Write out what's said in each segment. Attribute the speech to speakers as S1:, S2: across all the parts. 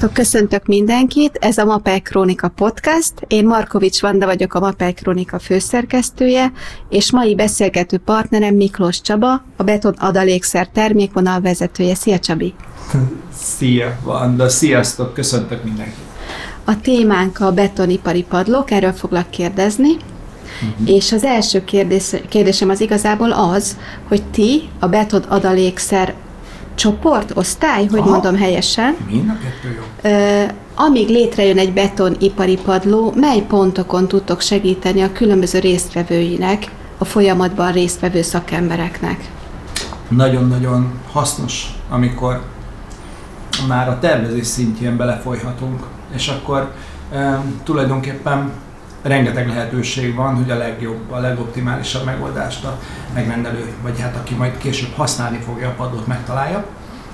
S1: Sziasztok, köszöntök mindenkit! Ez a Mapel Krónika Podcast. Én Markovics Vanda vagyok, a Mapel Krónika főszerkesztője, és mai beszélgető partnerem Miklós Csaba, a Beton Adalékszer termékvonal vezetője. Szia Csabi!
S2: Szia Vanda, sziasztok, köszöntök mindenkit!
S1: A témánk a betonipari padlók, erről foglak kérdezni. Uh-huh. És az első kérdés, kérdésem az igazából az, hogy ti a beton adalékszer csoport, osztály, hogy Aha. mondom helyesen.
S2: Mind a kettő jó.
S1: Ö, amíg létrejön egy betonipari padló, mely pontokon tudtok segíteni a különböző résztvevőinek, a folyamatban résztvevő szakembereknek?
S2: Nagyon-nagyon hasznos, amikor már a tervezés szintjén belefolyhatunk, és akkor e, tulajdonképpen rengeteg lehetőség van, hogy a legjobb, a legoptimálisabb megoldást a megrendelő, vagy hát aki majd később használni fogja a padlót, megtalálja.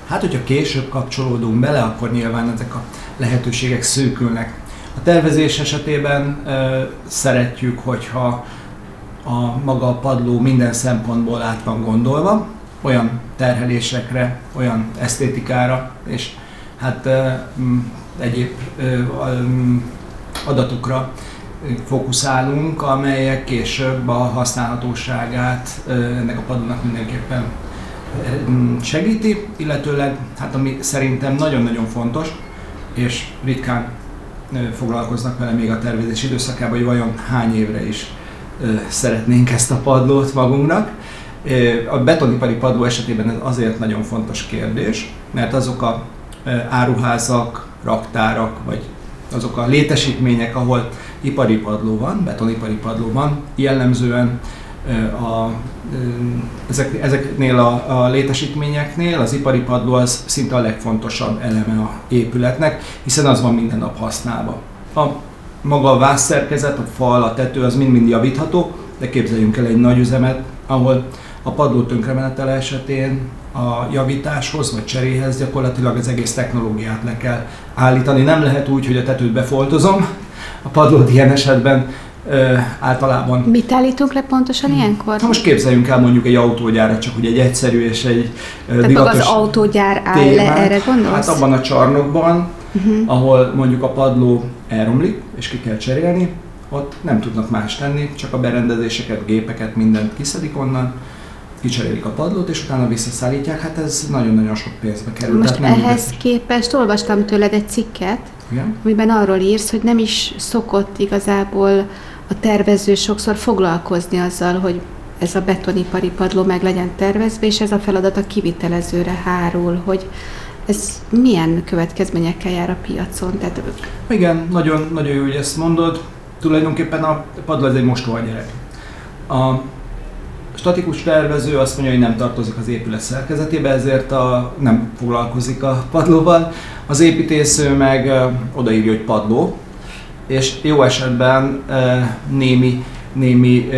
S2: Hát, hogyha később kapcsolódunk bele, akkor nyilván ezek a lehetőségek szűkülnek. A tervezés esetében e, szeretjük, hogyha a maga a padló minden szempontból át van gondolva, olyan terhelésekre, olyan esztétikára, és hát e, egyéb e, adatokra fókuszálunk, amelyek később a használhatóságát ennek a padlónak mindenképpen segíti, illetőleg, hát ami szerintem nagyon-nagyon fontos, és ritkán foglalkoznak vele még a tervezés időszakában, hogy vajon hány évre is szeretnénk ezt a padlót magunknak. A betonipari padló esetében ez azért nagyon fontos kérdés, mert azok a áruházak, raktárak, vagy azok a létesítmények, ahol ipari padló van, betonipari padló van, jellemzően a, ezek, ezeknél a, a létesítményeknél az ipari padló az szinte a legfontosabb eleme a épületnek, hiszen az van minden nap használva. A maga a vászszerkezet, a fal, a tető az mind-mind javítható, de képzeljünk el egy nagy üzemet, ahol a padló tönkremenetele esetén a javításhoz vagy cseréhez gyakorlatilag az egész technológiát le kell állítani. Nem lehet úgy, hogy a tetőt befoltozom, a padlót ilyen esetben ö, általában.
S1: Mit állítunk le pontosan hmm. ilyenkor?
S2: Ha most képzeljünk el mondjuk egy autógyára, csak hogy egy egyszerű és egy
S1: Tehát divatos az autógyár áll témát. le, erre gondolsz?
S2: Hát abban a csarnokban, uh-huh. ahol mondjuk a padló elromlik, és ki kell cserélni, ott nem tudnak más tenni, csak a berendezéseket, gépeket, mindent kiszedik onnan, kicserélik a padlót, és utána visszaszállítják, hát ez nagyon-nagyon sok pénzbe kerül.
S1: Most Tehát ehhez nem képest olvastam tőled egy cikket, Igen? amiben arról írsz, hogy nem is szokott igazából a tervező sokszor foglalkozni azzal, hogy ez a betonipari padló meg legyen tervezve, és ez a feladat a kivitelezőre hárul, hogy ez milyen következményekkel jár a piacon? Tehát...
S2: Igen, nagyon, nagyon jó, hogy ezt mondod. Tulajdonképpen a padló ez egy mostoha gyerek. A statikus tervező azt mondja, hogy nem tartozik az épület szerkezetébe, ezért a, nem foglalkozik a padlóval. Az építésző meg odaírja, hogy padló, és jó esetben némi, némi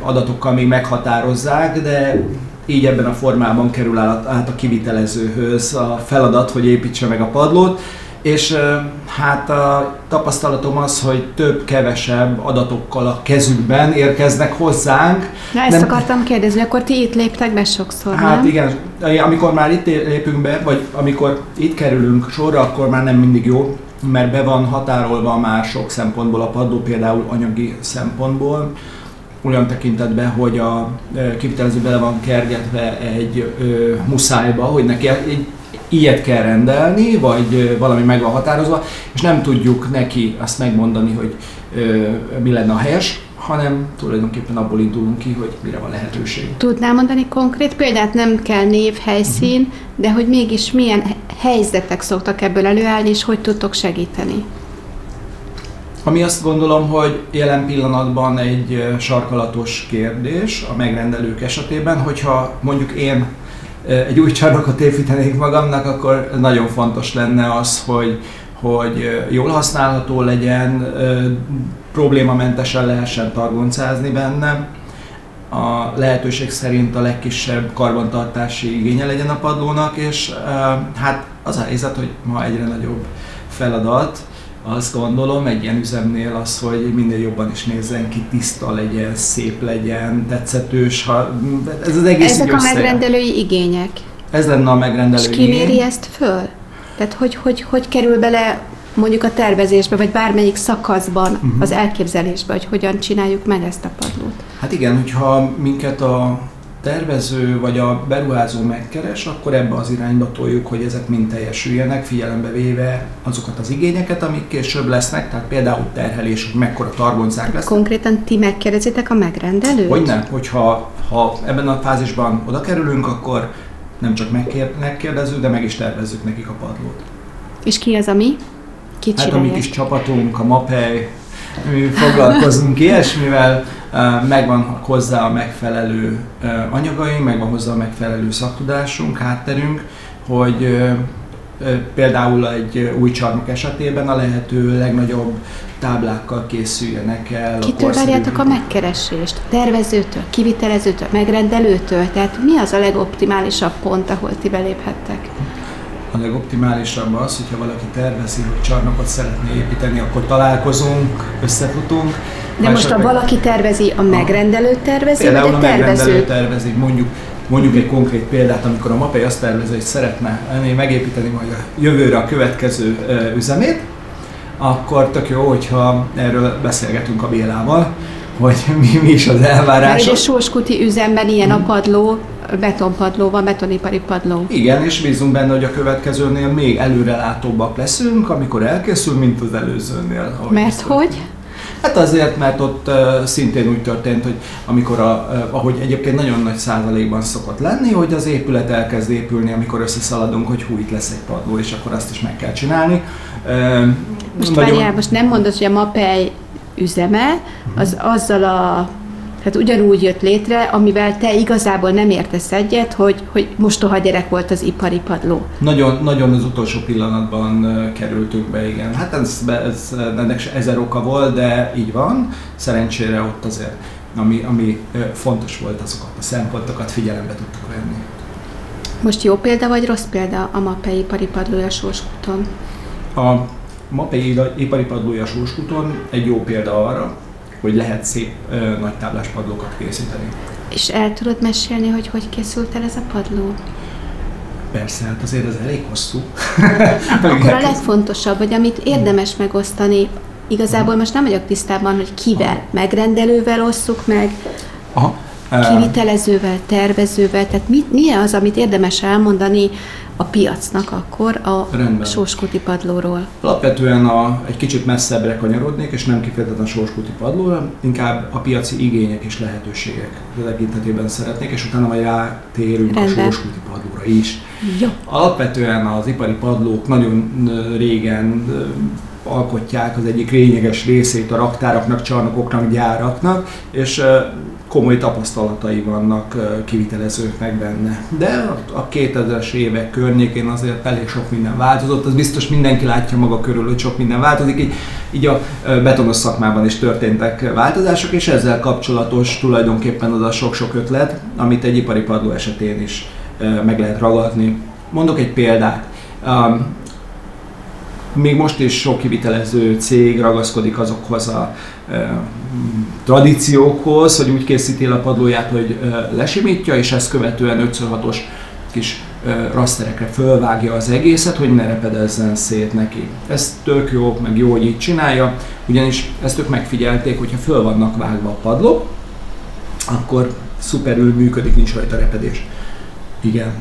S2: adatokkal még meghatározzák, de így ebben a formában kerül át a kivitelezőhöz a feladat, hogy építse meg a padlót és hát a tapasztalatom az, hogy több-kevesebb adatokkal a kezükben érkeznek hozzánk.
S1: Na ezt nem... akartam kérdezni, akkor ti itt léptek be sokszor,
S2: Hát nem? igen, amikor már itt lépünk be, vagy amikor itt kerülünk sorra, akkor már nem mindig jó, mert be van határolva már sok szempontból a padló, például anyagi szempontból, olyan tekintetben, hogy a kivitelező bele van kergetve egy ö, muszájba, hogy neki egy ilyet kell rendelni, vagy valami meg van határozva, és nem tudjuk neki azt megmondani, hogy ö, mi lenne a helyes, hanem tulajdonképpen abból indulunk ki, hogy mire van lehetőség.
S1: Tudnál mondani konkrét példát? Nem kell név, helyszín, uh-huh. de hogy mégis milyen helyzetek szoktak ebből előállni, és hogy tudtok segíteni?
S2: Ami azt gondolom, hogy jelen pillanatban egy sarkalatos kérdés a megrendelők esetében, hogyha mondjuk én egy új csarnokot építenék magamnak, akkor nagyon fontos lenne az, hogy, hogy jól használható legyen, problémamentesen lehessen targoncázni benne, a lehetőség szerint a legkisebb karbantartási igénye legyen a padlónak, és hát az a helyzet, hogy ma egyre nagyobb feladat, azt gondolom egy ilyen üzemnél az, hogy minél jobban is nézzen ki, tiszta legyen, szép legyen, tetszetős, ha ez az egész
S1: Ezek a megrendelői igények.
S2: Ez lenne a megrendelői
S1: És ki méri ezt föl? Tehát hogy, hogy, hogy kerül bele mondjuk a tervezésbe, vagy bármelyik szakaszban uh-huh. az elképzelésbe, hogy hogyan csináljuk meg ezt a padlót?
S2: Hát igen, hogyha minket a tervező vagy a beruházó megkeres, akkor ebbe az irányba toljuk, hogy ezek mind teljesüljenek, figyelembe véve azokat az igényeket, amik később lesznek, tehát például terhelés, hogy mekkora targoncák lesznek.
S1: Konkrétan ti megkérdezitek a megrendelőt?
S2: Hogy nem, hogyha ha ebben a fázisban oda kerülünk, akkor nem csak megkérdezünk, de meg is tervezzük nekik a padlót.
S1: És ki az, ami?
S2: Ki hát a mi kis csapatunk, a MAPEI, mi foglalkozunk ilyesmivel, megvan hozzá a megfelelő anyagaink, megvan hozzá a megfelelő szaktudásunk, hátterünk, hogy például egy új csarnok esetében a lehető legnagyobb táblákkal készüljenek el.
S1: Kitől várjátok a megkeresést? Tervezőtől, kivitelezőtől, megrendelőtől? Tehát mi az a legoptimálisabb pont, ahol ti beléphettek?
S2: A legoptimálisabb az, hogyha valaki tervezi, hogy csarnokot szeretné építeni, akkor találkozunk, összefutunk.
S1: De most a valaki tervezi, a megrendelő tervezi,
S2: vagy a, a megrendelő tervezi, mondjuk Mondjuk egy konkrét példát, amikor a MAPEI azt tervezi, hogy szeretne megépíteni majd a jövőre a következő üzemét, akkor tök jó, hogyha erről beszélgetünk a Bélával, hogy mi, mi is az elvárás.
S1: Mert a Sóskuti üzemben ilyen a padló, betonpadló van, betonipari padló.
S2: Igen, és bízunk benne, hogy a következőnél még előrelátóbbak leszünk, amikor elkészül, mint az előzőnél.
S1: Mert hogy?
S2: Hát azért, mert ott uh, szintén úgy történt, hogy amikor, a, uh, ahogy egyébként nagyon nagy százalékban szokott lenni, hogy az épület elkezd épülni, amikor összeszaladunk, hogy hú, itt lesz egy padló, és akkor azt is meg kell csinálni.
S1: Uh, most nagyon... várjál, most nem mondod, hogy a MAPEI üzeme, az azzal a tehát ugyanúgy jött létre, amivel te igazából nem értesz egyet, hogy, hogy mostoha gyerek volt az ipari padló.
S2: Nagyon, nagyon az utolsó pillanatban kerültünk be, igen. Hát ez, ez, ennek ezer oka volt, de így van. Szerencsére ott azért, ami, ami fontos volt, azokat a szempontokat figyelembe tudtuk venni.
S1: Most jó példa vagy rossz példa a MAPEI ipari padlója Sóskuton?
S2: A MAPEI ipari padlója Sóskuton egy jó példa arra, hogy lehet szép ö, nagy táblás padlókat készíteni.
S1: És el tudod mesélni, hogy hogy készült el ez a padló?
S2: Persze, hát azért ez elég hosszú.
S1: Akkor a legfontosabb, vagy amit érdemes megosztani, igazából most nem vagyok tisztában, hogy kivel, megrendelővel osszuk meg, Aha. Kivitelezővel, tervezővel, tehát mi, mi az, amit érdemes elmondani a piacnak akkor a Rendben. Sóskuti padlóról?
S2: Alapvetően a, egy kicsit messzebbre kanyarodnék, és nem kifejezetten a Sóskuti padlóra, inkább a piaci igények és lehetőségek tekintetében szeretnék, és utána majd rátérünk Rendben. a Sóskuti padlóra is.
S1: Jó.
S2: Alapvetően az ipari padlók nagyon régen alkotják az egyik lényeges részét a raktáraknak, csarnokoknak, gyáraknak, és komoly tapasztalatai vannak kivitelezőknek benne. De a 2000-es évek környékén azért elég sok minden változott, az biztos mindenki látja maga körül, hogy sok minden változik, így, így a betonos szakmában is történtek változások, és ezzel kapcsolatos tulajdonképpen az a sok-sok ötlet, amit egy ipari padló esetén is meg lehet ragadni. Mondok egy példát még most is sok kivitelező cég ragaszkodik azokhoz a e, tradíciókhoz, hogy úgy készíti a padlóját, hogy e, lesimítja, és ezt követően 5x6-os kis e, rasterekre fölvágja az egészet, hogy ne repedezzen szét neki. Ez tök jó, meg jó, hogy így csinálja, ugyanis ezt ők megfigyelték, hogyha föl vannak vágva a padlók, akkor szuperül működik, nincs rajta repedés. Igen,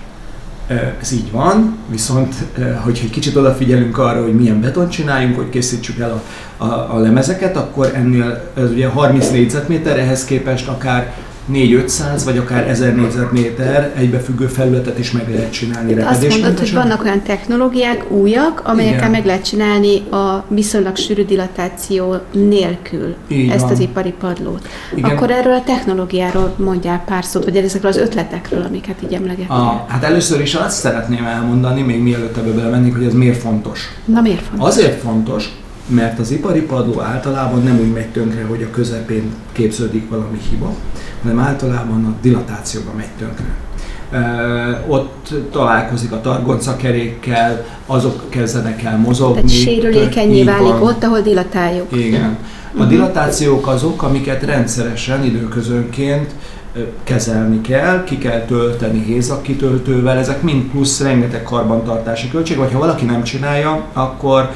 S2: ez így van, viszont hogyha egy kicsit odafigyelünk arra, hogy milyen beton csináljunk, hogy készítsük el a, a, a lemezeket, akkor ennél ez ugye 30 négyzetméter, ehhez képest akár 4-500 vagy akár 1000 négyzetméter egybefüggő felületet is meg lehet csinálni
S1: Azt mondod, hogy vannak olyan technológiák újak, amelyekkel Igen. meg lehet csinálni a viszonylag sűrű dilatáció nélkül Így ezt van. az ipari padlót. Igen. Akkor erről a technológiáról mondjál pár szót, vagy ezekről az ötletekről, amiket így emlegettél.
S2: Hát először is azt szeretném elmondani, még mielőtt ebbe belemennék, hogy ez miért fontos.
S1: Na miért fontos?
S2: Azért fontos, mert az ipari padló általában nem úgy megy tönkre, hogy a közepén képződik valami hiba, hanem általában a dilatációban megy tönkre. Uh, ott találkozik a targoncakerékkel, azok kezdenek el mozogni.
S1: Tehát sérülékenyé válik ott, ahol dilatáljuk.
S2: Igen. A uh-huh. dilatációk azok, amiket rendszeresen időközönként kezelni kell, ki kell tölteni hézakkitöltővel, ezek mind plusz rengeteg karbantartási költség, vagy ha valaki nem csinálja, akkor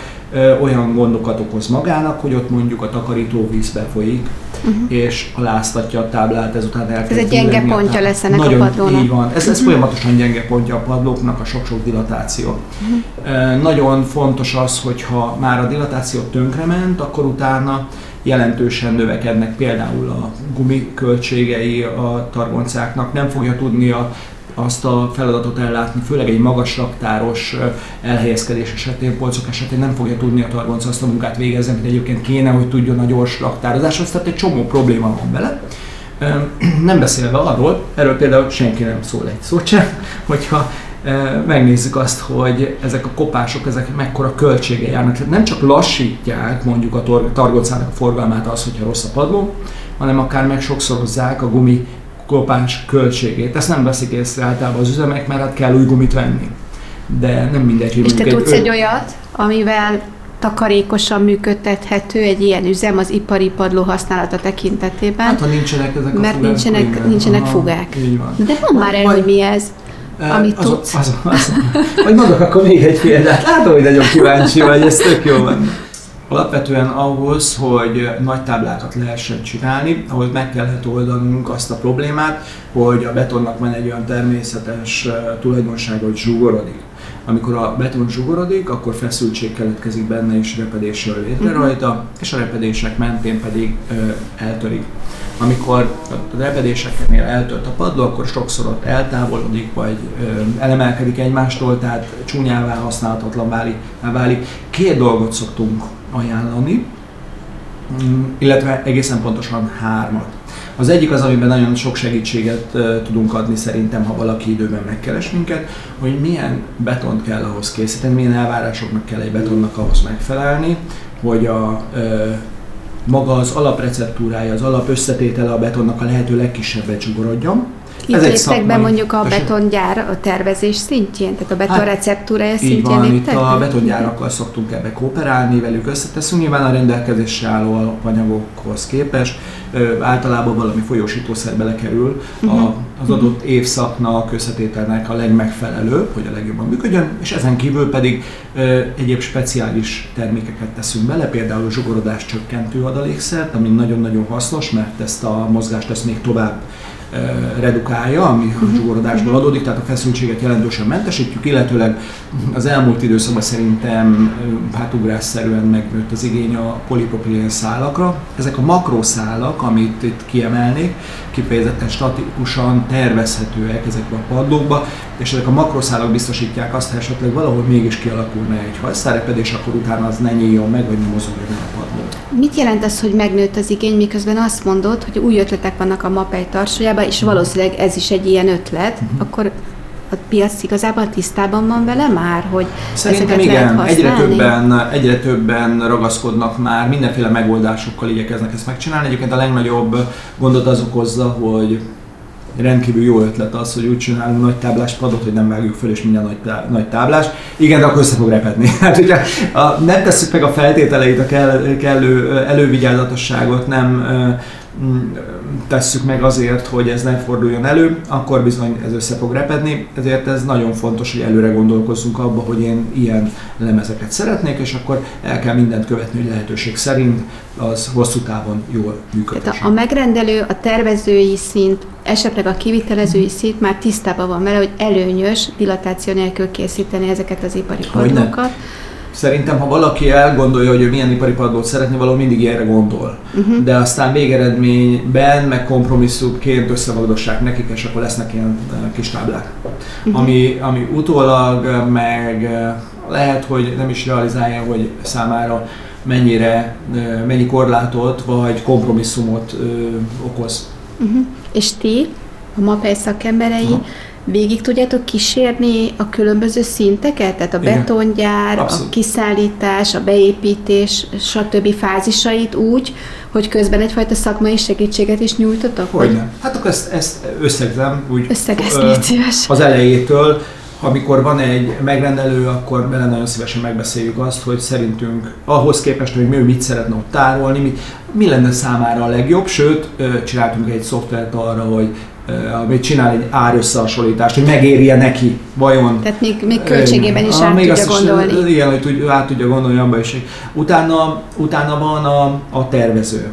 S2: olyan gondokat okoz magának, hogy ott mondjuk a takarító vízbe folyik, uh-huh. és aláztatja a táblát, ezután el
S1: Ez egy gyenge pontja lesz ennek
S2: Nagyon,
S1: a padlónak.
S2: Így van. Ez, ez uh-huh. folyamatosan gyenge pontja a padlóknak, a sok-sok dilatáció. Uh-huh. Nagyon fontos az, hogyha már a dilatáció tönkrement, akkor utána jelentősen növekednek például a gumiköltségei a targoncáknak, nem fogja tudni a azt a feladatot ellátni, főleg egy magas raktáros elhelyezkedés esetén, polcok esetén nem fogja tudni a targonca azt a munkát végezni, mint egyébként kéne, hogy tudjon a gyors raktározáshoz, tehát egy csomó probléma van vele. Nem beszélve arról, erről például senki nem szól egy szót sem, hogyha megnézzük azt, hogy ezek a kopások, ezek mekkora költsége járnak. Tehát nem csak lassítják mondjuk a targoncának a forgalmát az, hogyha rossz a padló, hanem akár meg sokszorozzák a gumi kopás költségét. Ezt nem veszik észre általában az üzemek, mert hát kell új gumit venni. De nem mindegy,
S1: hogy És te tudsz egy olyat, amivel takarékosan működtethető egy ilyen üzem az ipari padló használata tekintetében.
S2: Hát ha nincsenek ezek a
S1: Mert
S2: fugák,
S1: nincsenek, nincsenek Aha, fugák. De mondd már el, hogy mi ez. Amit az, tudsz.
S2: Az, az, az, Vagy mondok akkor még egy példát. Látom, hogy nagyon kíváncsi vagy, ez tök jó van. Alapvetően ahhoz, hogy nagy táblákat lehessen csinálni, ahhoz meg kellett oldanunk azt a problémát, hogy a betonnak van egy olyan természetes tulajdonsága, hogy zsugorodik. Amikor a beton zsugorodik, akkor feszültség keletkezik benne és repedés jön létre uh-huh. rajta, és a repedések mentén pedig ö, eltörik. Amikor a repedéseknél eltölt a padló, akkor sokszor ott eltávolodik, vagy ö, elemelkedik egymástól, tehát csúnyává használhatatlan válik. Két dolgot szoktunk ajánlani, mm, illetve egészen pontosan hármat. Az egyik az, amiben nagyon sok segítséget tudunk adni szerintem, ha valaki időben megkeres minket, hogy milyen betont kell ahhoz készíteni, milyen elvárásoknak kell egy betonnak ahhoz megfelelni, hogy a maga az alapreceptúrája, az alap összetétele a betonnak a lehető legkisebbet csugorodjon,
S1: léptek be mondjuk a betongyár a tervezés szintjén, tehát a beton hát, receptúrája szintjén
S2: van, itt a betongyárakkal szoktunk ebbe kooperálni, velük összeteszünk, nyilván a rendelkezésre álló alapanyagokhoz képest, általában valami folyósítószer belekerül uh-huh. a, az adott évszaknak, összetételnek a legmegfelelőbb, hogy a legjobban működjön, és ezen kívül pedig ö, egyéb speciális termékeket teszünk bele, például zsugorodás csökkentő adalékszert, ami nagyon-nagyon hasznos, mert ezt a mozgást ezt még tovább redukálja, ami a zsugorodásból adódik, tehát a feszültséget jelentősen mentesítjük, illetőleg az elmúlt időszakban szerintem hát ugrásszerűen megnőtt az igény a polipropilén szálakra. Ezek a makroszálak, amit itt kiemelnék, kifejezetten statikusan tervezhetőek ezekben a padlókba, és ezek a makroszálak biztosítják azt, hogy esetleg valahol mégis kialakulna egy hajszárepedés, akkor utána az ne nyíljon meg, vagy ne mozogjon a padló.
S1: Mit jelent az, hogy megnőtt az igény, miközben azt mondod, hogy új ötletek vannak a mapei tarsójában, és valószínűleg ez is egy ilyen ötlet, uh-huh. akkor a piac igazából tisztában van vele már, hogy
S2: Szerintem igen, egyre többen, egyre többen ragaszkodnak már, mindenféle megoldásokkal igyekeznek ezt megcsinálni. Egyébként a legnagyobb gondot az okozza, hogy rendkívül jó ötlet az, hogy úgy csinálunk nagy táblás padot, hogy nem vágjuk föl, és minden nagy, nagy táblás. Igen, de akkor össze fog repedni. Hát, a, nem tesszük meg a feltételeit, a kell, kellő elővigyázatosságot, nem tesszük meg azért, hogy ez ne forduljon elő, akkor bizony ez össze fog repedni, ezért ez nagyon fontos, hogy előre gondolkozzunk abba, hogy én ilyen lemezeket szeretnék, és akkor el kell mindent követni, hogy lehetőség szerint az hosszú távon jól működik.
S1: A megrendelő, a tervezői szint, esetleg a kivitelezői szint már tisztában van vele, hogy előnyös dilatáció nélkül készíteni ezeket az ipari padlókat.
S2: Szerintem, ha valaki elgondolja, hogy ő milyen ipari padlót szeretne, valahol mindig erre gondol. Uh-huh. De aztán végeredményben, meg kompromisszumként összevagdossák nekik, és akkor lesznek ilyen eh, kis táblák. Uh-huh. Ami, ami utólag eh, meg eh, lehet, hogy nem is realizálja, hogy számára mennyire, mennyi korlátot vagy kompromisszumot ö, okoz.
S1: Uh-huh. És ti, a MAPEI szakemberei, uh-huh végig tudjátok kísérni a különböző szinteket, tehát a Igen. betongyár, Abszolút. a kiszállítás, a beépítés, stb. fázisait úgy, hogy közben egyfajta szakmai segítséget is nyújtotok?
S2: Hogyne. Hát akkor ezt, ezt összegzem úgy
S1: Összegez, ö,
S2: az elejétől, amikor van egy megrendelő, akkor bele nagyon szívesen megbeszéljük azt, hogy szerintünk ahhoz képest, hogy ő mit szeretne ott tárolni, mi, mi lenne számára a legjobb, sőt, csináltunk egy szoftvert arra, hogy amit csinál egy árösszehasonlítást, hogy megérje neki, vajon.
S1: Tehát még, még költségében is át még tudja gondolni.
S2: Is, igen, hogy tud, át tudja gondolni abban is. Utána, utána van a, a tervező.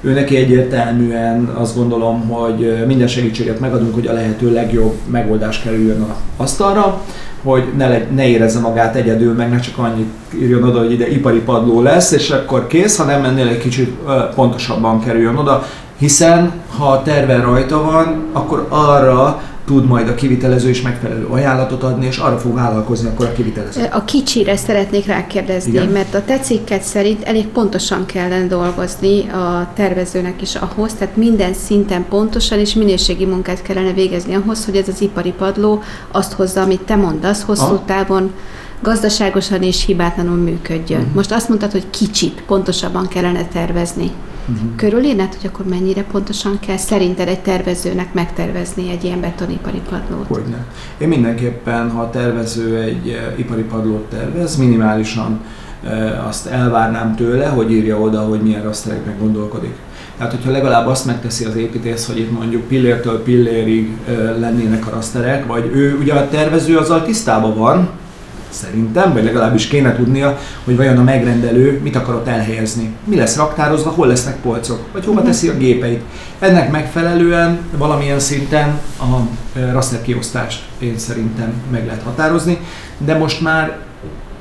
S2: Ő neki egyértelműen azt gondolom, hogy minden segítséget megadunk, hogy a lehető legjobb megoldás kerüljön a asztalra, hogy ne, le, ne érezze magát egyedül, meg ne csak annyit írjon oda, hogy ide ipari padló lesz, és akkor kész, hanem ennél egy kicsit pontosabban kerüljön oda, hiszen ha a terve rajta van, akkor arra tud majd a kivitelező is megfelelő ajánlatot adni, és arra fog vállalkozni akkor a kivitelező.
S1: A kicsire szeretnék rákérdezni, Igen? mert a te cikket szerint elég pontosan kellene dolgozni a tervezőnek is ahhoz, tehát minden szinten pontosan és minőségi munkát kellene végezni ahhoz, hogy ez az ipari padló azt hozza, amit te mondasz, hosszú ha? távon gazdaságosan és hibátlanul működjön. Uh-huh. Most azt mondtad, hogy kicsit pontosabban kellene tervezni uh-huh. körülénet, hogy akkor mennyire pontosan kell szerinted egy tervezőnek megtervezni egy ilyen betonipari padlót?
S2: Hogyne. Én mindenképpen, ha a tervező egy uh, ipari padlót tervez, minimálisan uh, azt elvárnám tőle, hogy írja oda, hogy milyen raszterekben gondolkodik. Tehát, hogyha legalább azt megteszi az építész, hogy itt mondjuk pillértől pillérig uh, lennének a raszterek, vagy ő ugye a tervező azzal tisztában van, szerintem, vagy legalábbis kéne tudnia, hogy vajon a megrendelő mit akar ott elhelyezni. Mi lesz raktározva, hol lesznek polcok, vagy hova mhm. teszi a gépeit. Ennek megfelelően valamilyen szinten a raster kiosztást én szerintem meg lehet határozni, de most már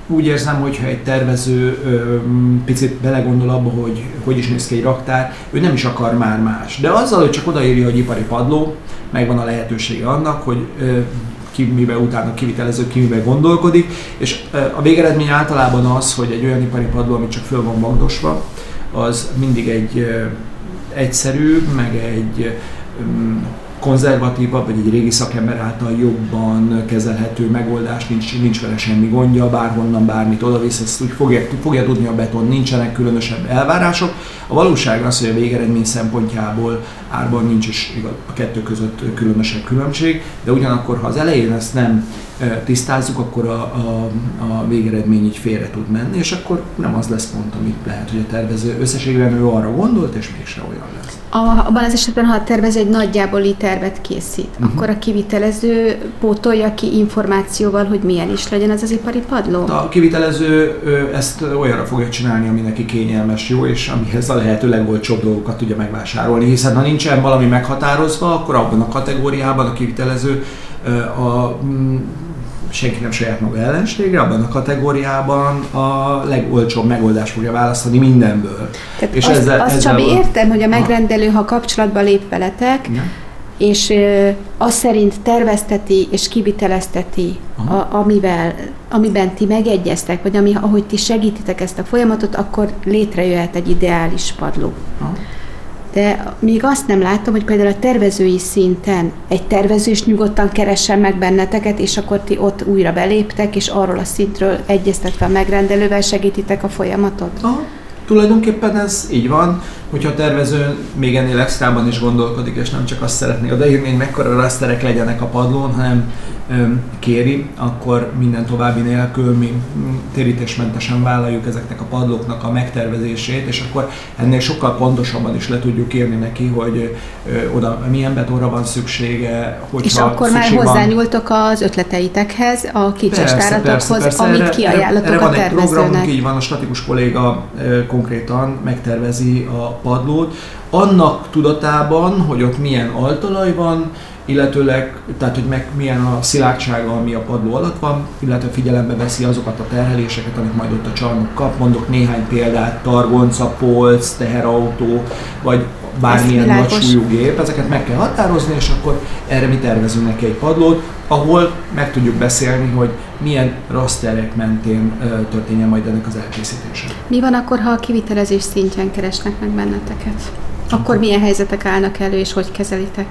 S2: úgy érzem, hogy ha egy tervező ö, picit belegondol abba, hogy hogy is néz ki egy raktár, ő nem is akar már más. De azzal, hogy csak odaírja, hogy ipari padló, megvan a lehetősége annak, hogy ö, ki miben utána kivitelező, ki miben gondolkodik, és a végeredmény általában az, hogy egy olyan ipari padló, ami csak föl van magdosva, az mindig egy egyszerű, meg egy konzervatívabb, vagy egy régi szakember által jobban kezelhető megoldás, nincs, nincs vele semmi gondja, bárhonnan bármit odavisz, ezt úgy fogja, fogja tudni a beton, nincsenek különösebb elvárások. A valóság az, hogy a végeredmény szempontjából árban nincs is a kettő között különösebb különbség, de ugyanakkor, ha az elején ezt nem tisztázzuk, akkor a, a, a végeredmény így félre tud menni, és akkor nem az lesz pont, amit lehet, hogy a tervező összességében ő arra gondolt, és mégse olyan lesz.
S1: A, abban az esetben, ha a tervező egy nagyjáboli tervet készít, uh-huh. akkor a kivitelező pótolja ki információval, hogy milyen is legyen ez az ipari padló?
S2: A kivitelező ezt olyanra fogja csinálni, ami neki kényelmes, jó, és amihez a lehető legolcsóbb dolgokat tudja megvásárolni, hiszen ha nincsen valami meghatározva, akkor abban a kategóriában a kivitelező a mm, senki nem saját maga ellensége, abban a kategóriában a legolcsóbb megoldást fogja választani mindenből.
S1: Tehát és azt, ezzel, azt ezzel Csabi, értem, hogy a megrendelő, ha kapcsolatba lép veletek, ja. és ö, azt szerint tervezteti és kivitelezteti, a, amivel, amiben ti megegyeztek, vagy ami, ahogy ti segítitek ezt a folyamatot, akkor létrejöhet egy ideális padló. Aha de még azt nem látom, hogy például a tervezői szinten egy tervező is nyugodtan keressen meg benneteket, és akkor ti ott újra beléptek, és arról a szintről egyeztetve a megrendelővel segítitek a folyamatot?
S2: Aha. Tulajdonképpen ez így van, hogyha a tervező még ennél extrában is gondolkodik, és nem csak azt szeretné odaírni, hogy mekkora rasterek legyenek a padlón, hanem kéri, akkor minden további nélkül mi térítésmentesen vállaljuk ezeknek a padlóknak a megtervezését, és akkor ennél sokkal pontosabban is le tudjuk írni neki, hogy oda milyen betonra van szüksége,
S1: hogyha És akkor már hozzányúltok az ötleteitekhez, a kicsestáratokhoz, amit kiajánlatok erre, erre a tervezőnek. Van egy programunk,
S2: így van, a statikus kolléga konkrétan megtervezi a padlót, annak tudatában, hogy ott milyen altalaj van, illetőleg, tehát hogy meg milyen a szilárdsága, ami a padló alatt van, illetve figyelembe veszi azokat a terheléseket, amit majd ott a csarnok kap. Mondok néhány példát, targonca, polc, teherautó, vagy bármilyen nagy súlyú gép, ezeket meg kell határozni, és akkor erre mi tervezünk neki egy padlót, ahol meg tudjuk beszélni, hogy milyen rasterek mentén történjen majd ennek az elkészítése.
S1: Mi van akkor, ha a kivitelezés szintjén keresnek meg benneteket? Akkor milyen helyzetek állnak elő, és hogy kezelitek?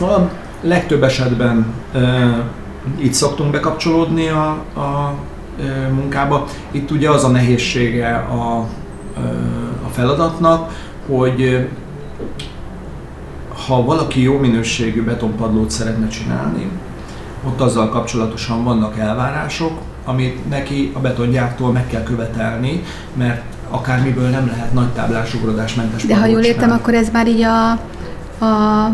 S2: A legtöbb esetben e, itt szoktunk bekapcsolódni a, a e, munkába. Itt ugye az a nehézsége a, a feladatnak, hogy ha valaki jó minőségű betonpadlót szeretne csinálni, ott azzal kapcsolatosan vannak elvárások, amit neki a betongyártól meg kell követelni, mert akármiből nem lehet nagy táblás ugrodásmentes
S1: De ha jól értem, akkor ez már így a, a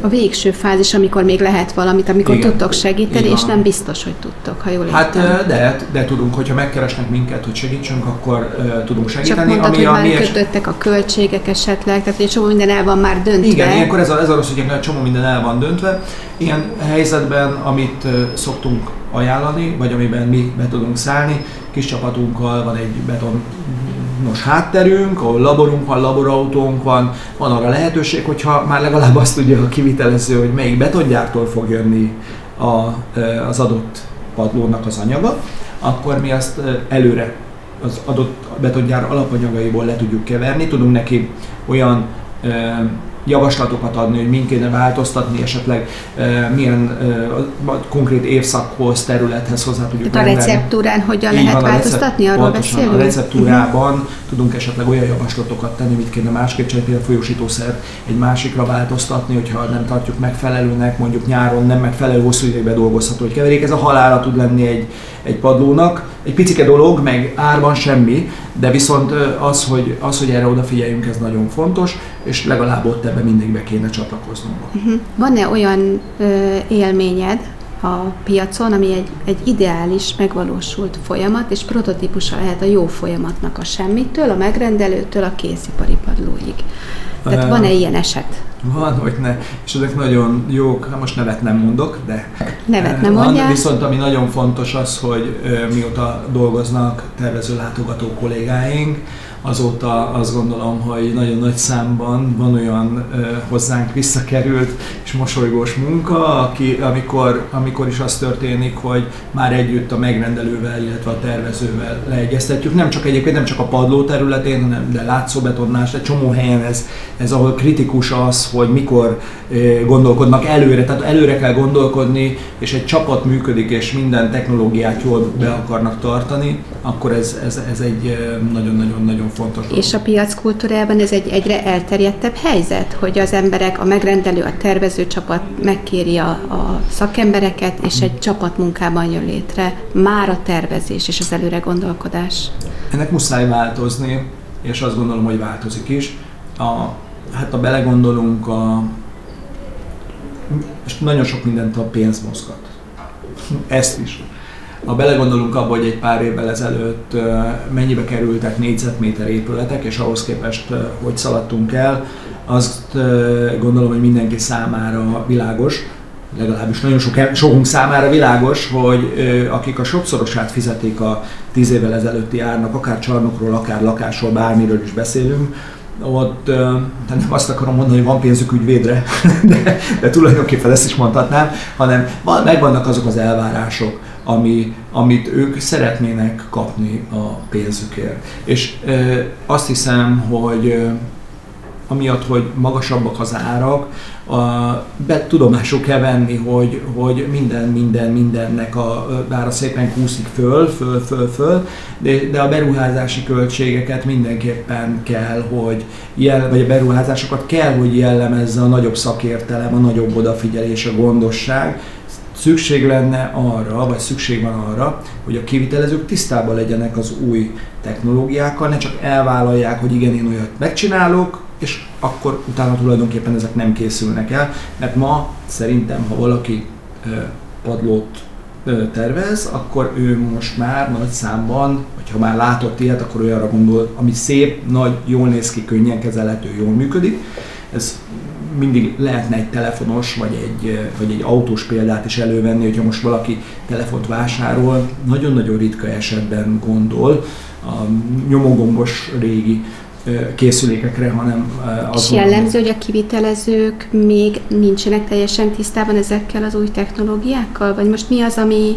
S1: a végső fázis, amikor még lehet valamit, amikor Igen. tudtok segíteni, és nem biztos, hogy tudtok, ha jól
S2: hát, értem. Hát de, de tudunk, hogyha megkeresnek minket, hogy segítsünk, akkor uh, tudunk segíteni.
S1: Csak mondtad, ami hogy a már miért... kötöttek a költségek esetleg, tehát egy csomó minden el van már döntve.
S2: Igen, ilyenkor ez, a, ez a rossz, hogy egy csomó minden el van döntve. Ilyen helyzetben, amit uh, szoktunk ajánlani, vagy amiben mi be tudunk szállni, kis csapatunkkal van egy beton nos hátterünk, ahol laborunk van, laborautónk van, van arra lehetőség, hogyha már legalább azt tudja a kivitelező, hogy melyik betongyártól fog jönni a, az adott padlónak az anyaga, akkor mi azt előre az adott betongyár alapanyagaiból le tudjuk keverni, tudunk neki olyan javaslatokat adni, hogy mind kéne változtatni, esetleg milyen konkrét évszakhoz, területhez hozzá tudjuk
S1: Tehát a receptúrán hogyan Így lehet van, változtatni, arról pontosan, beszélünk?
S2: A receptúrában uh-huh. tudunk esetleg olyan javaslatokat tenni, mit kéne másképp csinálni, például folyósítószer egy másikra változtatni, hogyha nem tartjuk megfelelőnek, mondjuk nyáron nem megfelelő hosszú ideig dolgozható, hogy keverék. Ez a halára tud lenni egy, egy padlónak. Egy picike dolog, meg árban semmi, de viszont az, hogy, az, hogy erre odafigyeljünk, ez nagyon fontos, és legalább ott ebbe mindig be kéne csatlakoznunk.
S1: Uh-huh. Van-e olyan ö, élményed a piacon, ami egy, egy ideális, megvalósult folyamat, és prototípusa lehet a jó folyamatnak a semmitől, a megrendelőtől a készipari padlóig? Tehát van-e ilyen eset?
S2: Van, hogy ne. És ezek nagyon jók, hát most nevet nem mondok, de
S1: nevet nem mondják.
S2: Viszont ami nagyon fontos az, hogy mióta dolgoznak tervező látogató kollégáink, azóta azt gondolom, hogy nagyon nagy számban van olyan ö, hozzánk visszakerült és mosolygós munka, aki, amikor, amikor is az történik, hogy már együtt a megrendelővel, illetve a tervezővel leegyeztetjük. Nem csak egyébként, nem csak a padló területén, hanem de látszóbetonnás, egy csomó helyen ez, ez ahol kritikus az, hogy mikor ö, gondolkodnak előre, tehát előre kell gondolkodni, és egy csapat működik, és minden technológiát jól be akarnak tartani, akkor ez, ez, ez egy nagyon-nagyon-nagyon fontos
S1: dolog. És a piac kultúrában ez egy egyre elterjedtebb helyzet, hogy az emberek, a megrendelő, a tervező csapat megkéri a, a szakembereket, és egy csapatmunkában jön létre már a tervezés és az előre gondolkodás.
S2: Ennek muszáj változni, és azt gondolom, hogy változik is. A, hát ha belegondolunk, a, és nagyon sok mindent a pénz mozgat. Ezt is ha belegondolunk abba, hogy egy pár évvel ezelőtt mennyibe kerültek négyzetméter épületek, és ahhoz képest, hogy szaladtunk el, azt gondolom, hogy mindenki számára világos, legalábbis nagyon sok, sokunk számára világos, hogy akik a sokszorosát fizetik a tíz évvel ezelőtti árnak, akár csarnokról, akár lakásról, bármiről is beszélünk, ott nem azt akarom mondani, hogy van pénzük ügyvédre, de, de tulajdonképpen ezt is mondhatnám, hanem megvannak azok az elvárások, ami, amit ők szeretnének kapni a pénzükért. És e, azt hiszem, hogy e, amiatt, hogy magasabbak az árak, a, be tudomásul kell venni, hogy, hogy minden, minden, mindennek a ára szépen kúszik föl, föl, föl, föl, de, de a beruházási költségeket mindenképpen kell, hogy jel, vagy a beruházásokat kell, hogy jellemezze a nagyobb szakértelem, a nagyobb odafigyelés, a gondosság, szükség lenne arra, vagy szükség van arra, hogy a kivitelezők tisztában legyenek az új technológiákkal, ne csak elvállalják, hogy igen, én olyat megcsinálok, és akkor utána tulajdonképpen ezek nem készülnek el, mert ma szerintem, ha valaki padlót tervez, akkor ő most már nagy számban, vagy ha már látott ilyet, akkor olyanra gondol, ami szép, nagy, jól néz ki, könnyen kezelhető, jól működik. Ez mindig lehetne egy telefonos vagy egy, vagy egy autós példát is elővenni, hogyha most valaki telefont vásárol, nagyon-nagyon ritka esetben gondol a nyomógombos régi készülékekre, hanem
S1: az. És jellemző, hogy a kivitelezők még nincsenek teljesen tisztában ezekkel az új technológiákkal? Vagy most mi az, ami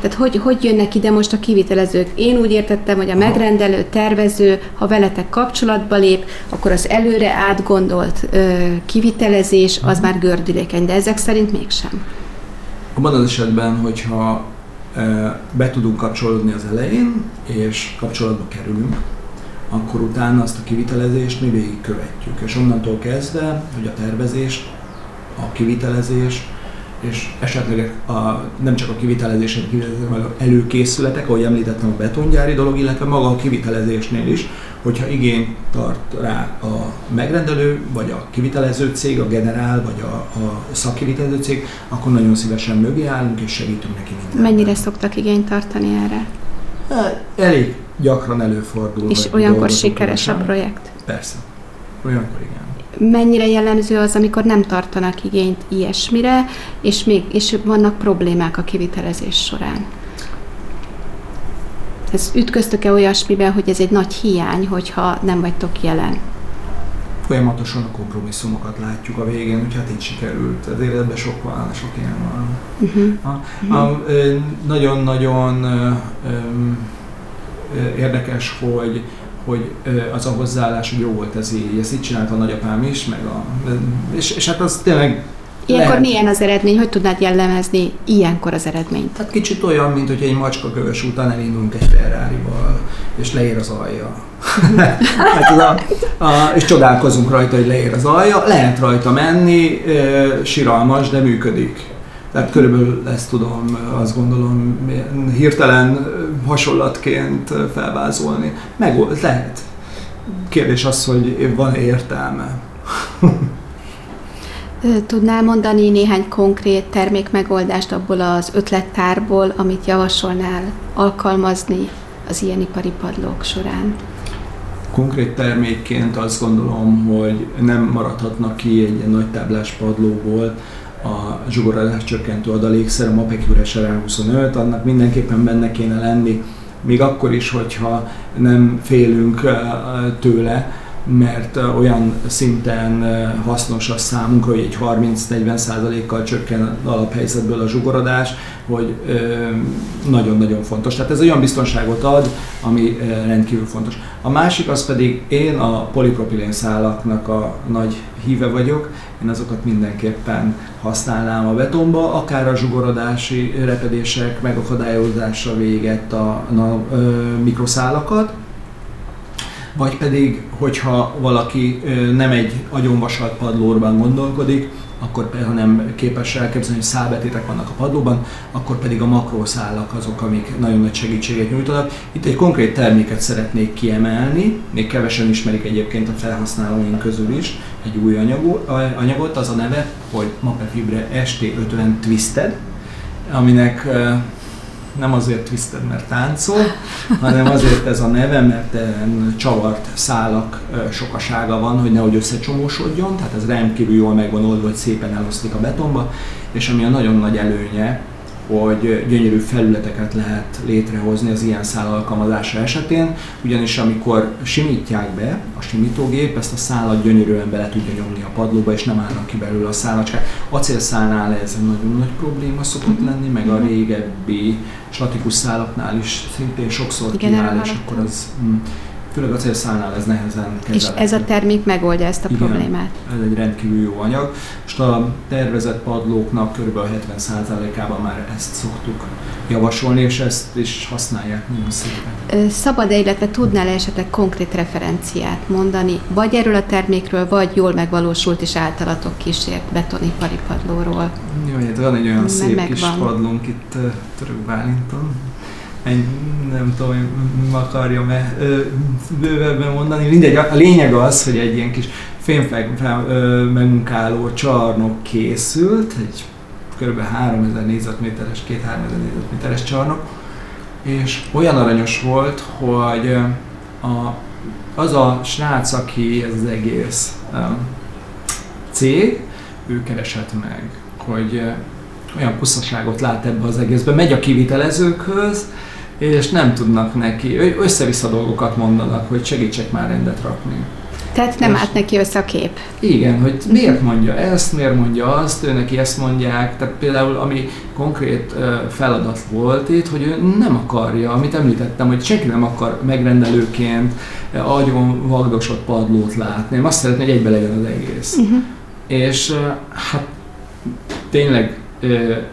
S1: tehát hogy, hogy jönnek ide most a kivitelezők? Én úgy értettem, hogy a megrendelő, tervező, ha veletek kapcsolatba lép, akkor az előre átgondolt ö, kivitelezés az már gördülékeny, de ezek szerint mégsem.
S2: Abban az esetben, hogyha ö, be tudunk kapcsolódni az elején, és kapcsolatba kerülünk, akkor utána azt a kivitelezést mi végigkövetjük. És onnantól kezdve, hogy a tervezés, a kivitelezés, és esetleg a, nem csak a kivitelezésen előkészületek, ahogy említettem a betongyári dolog, illetve maga a kivitelezésnél is, hogyha igény tart rá a megrendelő, vagy a kivitelező cég, a generál, vagy a, a szakkivitelező cég, akkor nagyon szívesen mögé állunk, és segítünk neki
S1: mindenben. Mennyire szoktak igényt tartani erre?
S2: Hát, elég gyakran előfordul.
S1: És olyankor sikeres a projekt?
S2: Persze. Olyankor igen
S1: mennyire jellemző az, amikor nem tartanak igényt ilyesmire, és még és vannak problémák a kivitelezés során. Ez ütköztök-e olyasmiben, hogy ez egy nagy hiány, hogyha nem vagytok jelen?
S2: Folyamatosan a kompromisszumokat látjuk a végén, hogy hát így sikerült. Az életben sok van, sok ilyen van. Uh-huh. A, nagyon-nagyon érdekes, hogy hogy az a hozzáállás, hogy jó volt ez így, ezt így csinálta a nagyapám is, meg a, és, és hát az tényleg
S1: Ilyenkor lehet. milyen az eredmény? Hogy tudnád jellemezni ilyenkor az eredményt?
S2: Hát kicsit olyan, mint hogy egy macska kövös után elindulunk egy ferrari és leér az alja. hát a, a, és csodálkozunk rajta, hogy leér az alja. Lehet rajta menni, e, siralmas, de működik. Tehát körülbelül ezt tudom, azt gondolom, hirtelen hasonlatként felvázolni. Meg lehet. Kérdés az, hogy van értelme.
S1: Tudnál mondani néhány konkrét termékmegoldást abból az ötlettárból, amit javasolnál alkalmazni az ilyen ipari padlók során?
S2: Konkrét termékként azt gondolom, hogy nem maradhatnak ki egy nagy táblás padlóból a zsugoradás csökkentő adalékszer, a Mapecure SRA25, annak mindenképpen benne kéne lenni, még akkor is, hogyha nem félünk tőle, mert olyan szinten hasznos a számunkra, hogy egy 30-40%-kal csökken alaphelyzetből a zsugorodás, hogy nagyon-nagyon fontos. Tehát ez olyan biztonságot ad, ami rendkívül fontos. A másik az pedig én a polipropilén szálaknak a nagy híve vagyok, én azokat mindenképpen használnám a betonba, akár a zsugorodási repedések megakadályozása végett a, a, a mikroszálakat, vagy pedig, hogyha valaki nem egy agyonvasalt padlóban gondolkodik, akkor hanem képes elképzelni, hogy szálbetétek vannak a padlóban, akkor pedig a makrószálak azok, amik nagyon nagy segítséget nyújtanak. Itt egy konkrét terméket szeretnék kiemelni, még kevesen ismerik egyébként a felhasználóink közül is, egy új anyagot, az a neve, hogy Mapefibre ST50 Twisted, aminek nem azért twisted, mert táncol, hanem azért ez a neve, mert csavart szálak sokasága van, hogy nehogy összecsomósodjon, tehát ez rendkívül jól megvan oldva, hogy szépen elosztik a betonba, és ami a nagyon nagy előnye, hogy gyönyörű felületeket lehet létrehozni az ilyen szál alkalmazása esetén, ugyanis amikor simítják be a simítógép, ezt a szálat gyönyörűen bele tudja nyomni a padlóba, és nem állnak ki belőle a szálacskák. Acélszálnál ez egy nagyon nagy probléma szokott lenni, meg a régebbi statikus szálaknál is szintén sokszor Igen, kiáll, és akkor az mm, főleg a célszálnál ez nehezen kezelhető.
S1: És ez a termék megoldja ezt a Igen, problémát?
S2: ez egy rendkívül jó anyag. Most a tervezett padlóknak kb. 70%-ában már ezt szoktuk javasolni, és ezt is használják nagyon szépen.
S1: Szabad-e, illetve tudnál esetleg konkrét referenciát mondani, vagy erről a termékről, vagy jól megvalósult és általatok kísért betonipari padlóról?
S2: Jó, hát van egy olyan Meg szép megvan. kis padlónk itt Török Bálinton, egy, nem tudom, hogy akarja-e bővebben mondani. Mindegy, a lényeg az, hogy egy ilyen kis fényfek megmunkáló csarnok készült, egy kb. 3000 négyzetméteres, 2-3 négyzetméteres csarnok, és olyan aranyos volt, hogy a, az a srác, aki ez az egész cég, ő keresett meg, hogy olyan puszaságot lát ebbe az egészbe, megy a kivitelezőkhöz, és nem tudnak neki, össze-vissza dolgokat mondanak, hogy segítsek már rendet rakni.
S1: Tehát nem állt neki össze a kép.
S2: Igen, hogy miért mondja ezt, miért mondja azt, ő neki ezt mondják. Tehát például, ami konkrét feladat volt itt, hogy ő nem akarja, amit említettem, hogy senki nem akar megrendelőként agyon vagdosott padlót látni. Én azt szeretném, hogy egybe legyen az egész. Uh-huh. És hát tényleg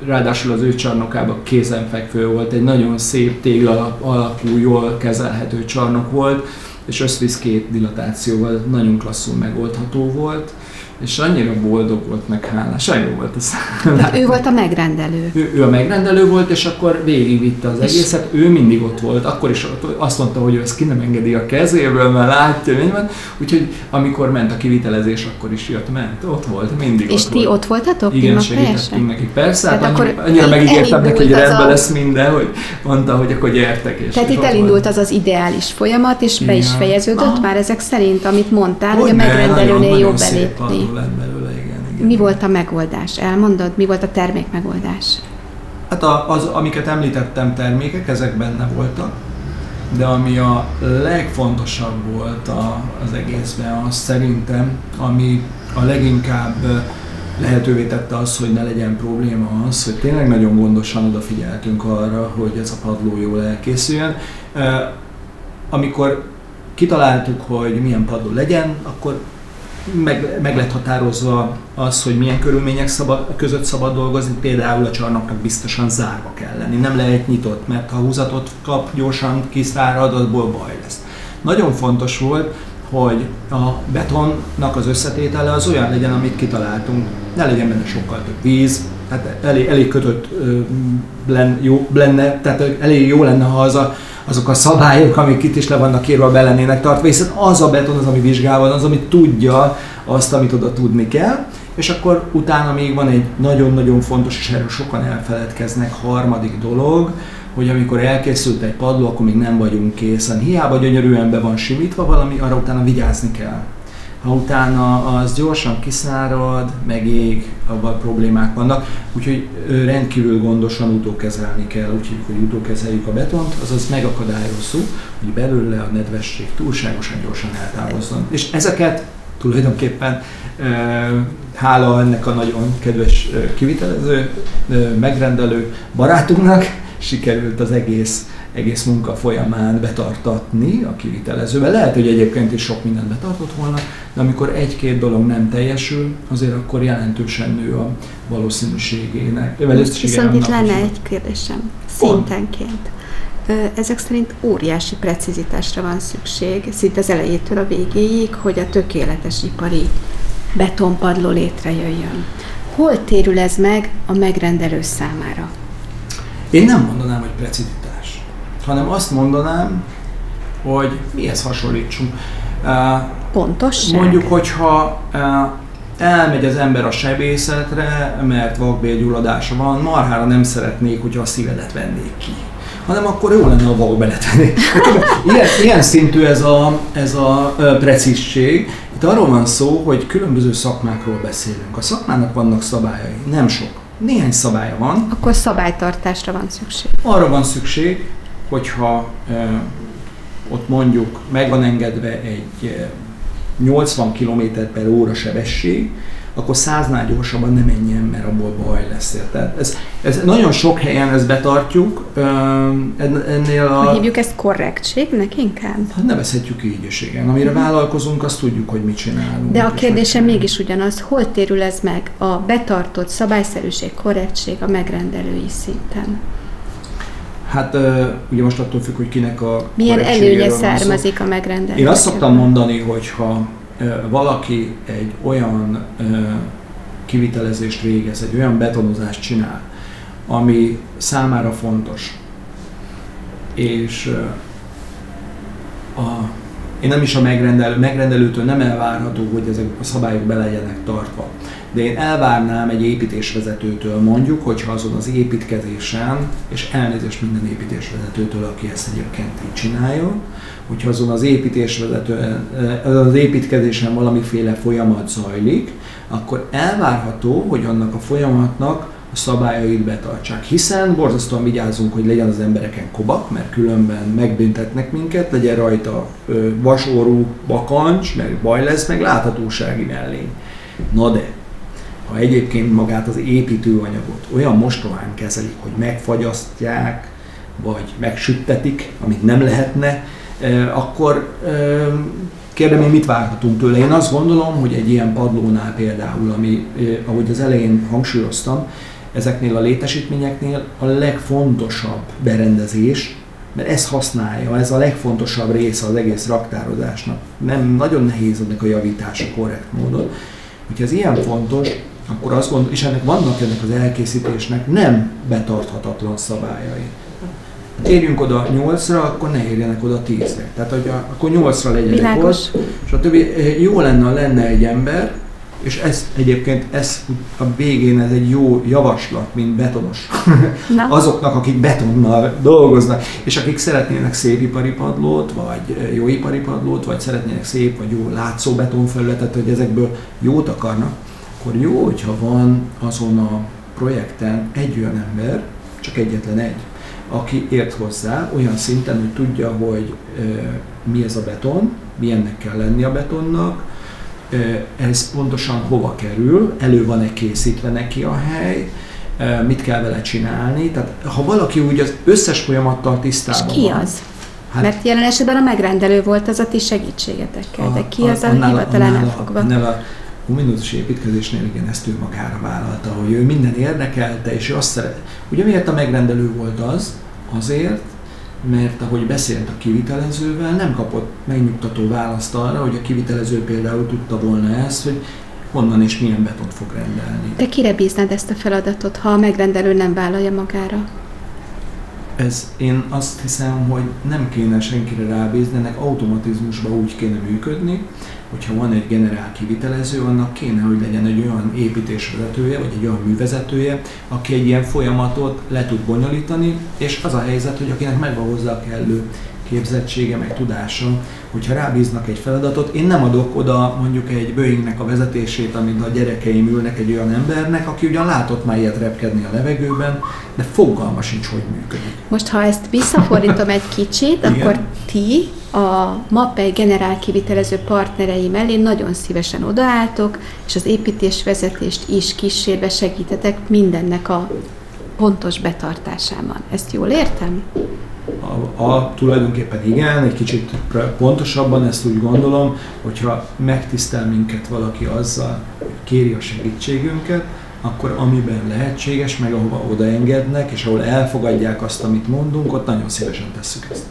S2: ráadásul az ő csarnokában kézenfekvő volt, egy nagyon szép tégla alapú, jól kezelhető csarnok volt, és összvisz két dilatációval nagyon klasszul megoldható volt,
S3: és annyira boldog volt, meg hálás, jó volt ez.
S1: Tehát ő volt a megrendelő.
S3: Ő, ő a megrendelő volt, és akkor végigvitte az egészet, ő mindig ott volt, akkor is azt mondta, hogy ő ezt ki nem engedi a kezéből, mert látja, mi van. Úgyhogy amikor ment a kivitelezés, akkor is jött, ment, ott volt, mindig
S1: és
S3: ott
S1: ti
S3: volt.
S1: ott voltatok?
S3: Igen, segítettünk nekik. Persze, hát annyira, annyira megígértem neki, hogy rendben
S1: a-
S3: lesz minden, hogy mondta, hogy akkor gyertek. És
S1: Tehát
S3: és
S1: itt elindult
S3: volt.
S1: az az ideális folyamat, és be is
S3: Igen.
S1: fejeződött
S3: Aha.
S1: már ezek szerint, amit mondtál, hogy a
S3: Hogyne,
S1: megrendelőnél
S3: szép
S1: belépni.
S3: Lett belőle, igen, igen.
S1: Mi volt a megoldás? Elmondod, mi volt a termék megoldás?
S2: Hát a, az, amiket említettem termékek, ezek benne voltak, de ami a legfontosabb volt a, az egészben, az szerintem, ami a leginkább lehetővé tette az, hogy ne legyen probléma az, hogy tényleg nagyon gondosan odafigyeltünk arra, hogy ez a padló jól elkészüljön. Amikor kitaláltuk, hogy milyen padló legyen, akkor meg, meg lett határozva az, hogy milyen körülmények szabad, között szabad dolgozni, például a csarnoknak biztosan zárva kell lenni, nem lehet nyitott, mert ha húzatot kap, gyorsan kiszárad, abból baj lesz. Nagyon fontos volt, hogy a betonnak az összetétele az olyan legyen, amit kitaláltunk. Ne legyen benne sokkal több víz, tehát elég, elég kötött ö, len, jó, lenne, tehát elég jó lenne, ha az a, azok a szabályok, amik itt is le vannak írva, be lennének tartva, hiszen az a beton az, ami vizsgálva az, ami tudja azt, amit oda tudni kell, és akkor utána még van egy nagyon-nagyon fontos, és erről sokan elfeledkeznek, harmadik dolog, hogy amikor elkészült egy padló, akkor még nem vagyunk készen. Hiába gyönyörűen be van simítva valami, arra utána vigyázni kell. Ha utána az gyorsan kiszárad, megég, abban problémák vannak, úgyhogy rendkívül gondosan utókezelni kell, úgyhogy hogy utókezeljük a betont, azaz megakadályozzuk, hogy belőle a nedvesség túlságosan gyorsan eltávozzon. És ezeket tulajdonképpen hála ennek a nagyon kedves kivitelező, megrendelő barátunknak sikerült az egész egész munka folyamán betartatni a kivitelezővel. Lehet, hogy egyébként is sok mindent betartott volna, de amikor egy-két dolog nem teljesül, azért akkor jelentősen nő a valószínűségének.
S1: Viszont itt lenne egy kérdésem, szintenként. Ezek szerint óriási precizitásra van szükség, szinte az elejétől a végéig, hogy a tökéletes ipari betonpadló létrejöjjön. Hol térül ez meg a megrendelő számára?
S2: Én nem mondanám, hogy precizitás, hanem azt mondanám, hogy mihez hasonlítsunk.
S1: Pontosság?
S2: Mondjuk, hogyha elmegy az ember a sebészetre, mert vakbélgyulladása van, marhára nem szeretnék, hogyha a szívedet vennék ki hanem akkor jó lenne a vakbelet venni. Ilyen, ilyen szintű ez a, ez a precízség. Itt arról van szó, hogy különböző szakmákról beszélünk. A szakmának vannak szabályai, nem sok. Néhány szabálya van,
S1: Akkor szabálytartásra van szükség.
S2: arra van szükség, hogyha ott mondjuk meg van engedve egy e, 80 km per óra sebesség, akkor száznál gyorsabban nem menjen, mert abból baj lesz. érted? Ez, ez nagyon sok helyen ezt betartjuk, ennél a...
S1: hívjuk ezt korrektségnek inkább?
S2: Hát nevezhetjük így is, igen. Amire vállalkozunk, azt tudjuk, hogy mit csinálunk.
S1: De a
S2: és
S1: kérdésem mégis ugyanaz, hol térül ez meg a betartott szabályszerűség, korrektség a megrendelői szinten?
S2: Hát ugye most attól függ, hogy kinek a
S1: Milyen előnye származik a megrendelői
S2: Én azt szoktam mondani, hogy ha valaki egy olyan kivitelezést végez, egy olyan betonozást csinál, ami számára fontos, és a, én nem is a megrendelő, megrendelőtől nem elvárható, hogy ezek a szabályok be legyenek tartva. De én elvárnám egy építésvezetőtől mondjuk, hogyha azon az építkezésen, és elnézést minden építésvezetőtől, aki ezt egyébként így csinálja, hogyha azon az építésvezető, az építkezésen valamiféle folyamat zajlik, akkor elvárható, hogy annak a folyamatnak a szabályait betartsák. Hiszen borzasztóan vigyázunk, hogy legyen az embereken kobak, mert különben megbüntetnek minket, legyen rajta vasorú bakancs, meg baj lesz, meg láthatósági mellény. Na de, ha egyébként magát az építőanyagot olyan mostován kezelik, hogy megfagyasztják, vagy megsüttetik, amit nem lehetne, eh, akkor kérdem én, mit várhatunk tőle. Én azt gondolom, hogy egy ilyen padlónál például, ami, ahogy az elején hangsúlyoztam, ezeknél a létesítményeknél a legfontosabb berendezés, mert ez használja, ez a legfontosabb része az egész raktározásnak. Nem nagyon nehéz ennek a javítása korrekt módon, Hogyha ez ilyen fontos, akkor azt gondolom, és ennek vannak ennek az elkészítésnek nem betarthatatlan szabályai. Érjünk oda 8-ra, akkor ne érjenek oda 10-re. Tehát, hogy a, akkor 8-ra legyenek ott, és a többi, jó lenne, lenne egy ember, és ez egyébként ez a végén ez egy jó javaslat, mint betonos.
S1: Na.
S2: Azoknak, akik betonnal dolgoznak, és akik szeretnének szép ipari padlót, vagy jó ipari padlót, vagy szeretnének szép vagy jó látszó betonfelületet, hogy ezekből jót akarnak, akkor jó, hogyha van azon a projekten egy olyan ember, csak egyetlen egy, aki ért hozzá olyan szinten, hogy tudja, hogy e, mi ez a beton, milyennek kell lenni a betonnak, e, ez pontosan hova kerül, elő van-e készítve neki a hely, e, mit kell vele csinálni. Tehát ha valaki úgy az összes folyamattal
S1: És
S2: tisztában
S1: ki
S2: van,
S1: az?
S2: Hát-
S1: Mert jelen esetben a megrendelő volt az a ti segítségetekkel, de ki az a
S2: annál
S1: hivatalánál fogva?
S2: Annál a ominózus építkezésnél igen, ezt ő magára vállalta, hogy ő minden érdekelte, és ő azt szeret. Ugye miért a megrendelő volt az? Azért, mert ahogy beszélt a kivitelezővel, nem kapott megnyugtató választ arra, hogy a kivitelező például tudta volna ezt, hogy honnan és milyen betont fog rendelni.
S1: Te kire bíznád ezt a feladatot, ha a megrendelő nem vállalja magára?
S2: Ez én azt hiszem, hogy nem kéne senkire rábízni, ennek automatizmusban úgy kéne működni, hogyha van egy generál kivitelező, annak kéne, hogy legyen egy olyan építésvezetője, vagy egy olyan művezetője, aki egy ilyen folyamatot le tud bonyolítani, és az a helyzet, hogy akinek megvan hozzá a kellő képzettsége, meg tudása, hogyha rábíznak egy feladatot, én nem adok oda mondjuk egy Boeingnek a vezetését, amit a gyerekeim ülnek egy olyan embernek, aki ugyan látott már ilyet repkedni a levegőben, de fogalma sincs, hogy működik.
S1: Most, ha ezt visszafordítom egy kicsit, akkor ti a MAPEI generál kivitelező partnerei mellé nagyon szívesen odaálltok, és az építésvezetést is kísérve segítetek mindennek a pontos betartásában. Ezt jól értem?
S2: A, a, tulajdonképpen igen, egy kicsit pontosabban ezt úgy gondolom, hogyha megtisztel minket valaki azzal, hogy kéri a segítségünket, akkor amiben lehetséges, meg ahova odaengednek, és ahol elfogadják azt, amit mondunk, ott nagyon szívesen tesszük ezt.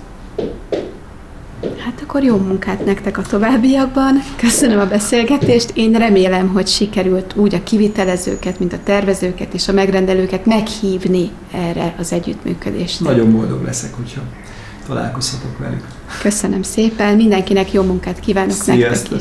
S1: Hát akkor jó munkát nektek a továbbiakban. Köszönöm a beszélgetést. Én remélem, hogy sikerült úgy a kivitelezőket, mint a tervezőket és a megrendelőket meghívni erre az együttműködésre.
S2: Nagyon boldog leszek, hogyha találkozhatok velük.
S1: Köszönöm szépen, mindenkinek jó munkát kívánok nektek
S2: Sziasztok!
S1: is.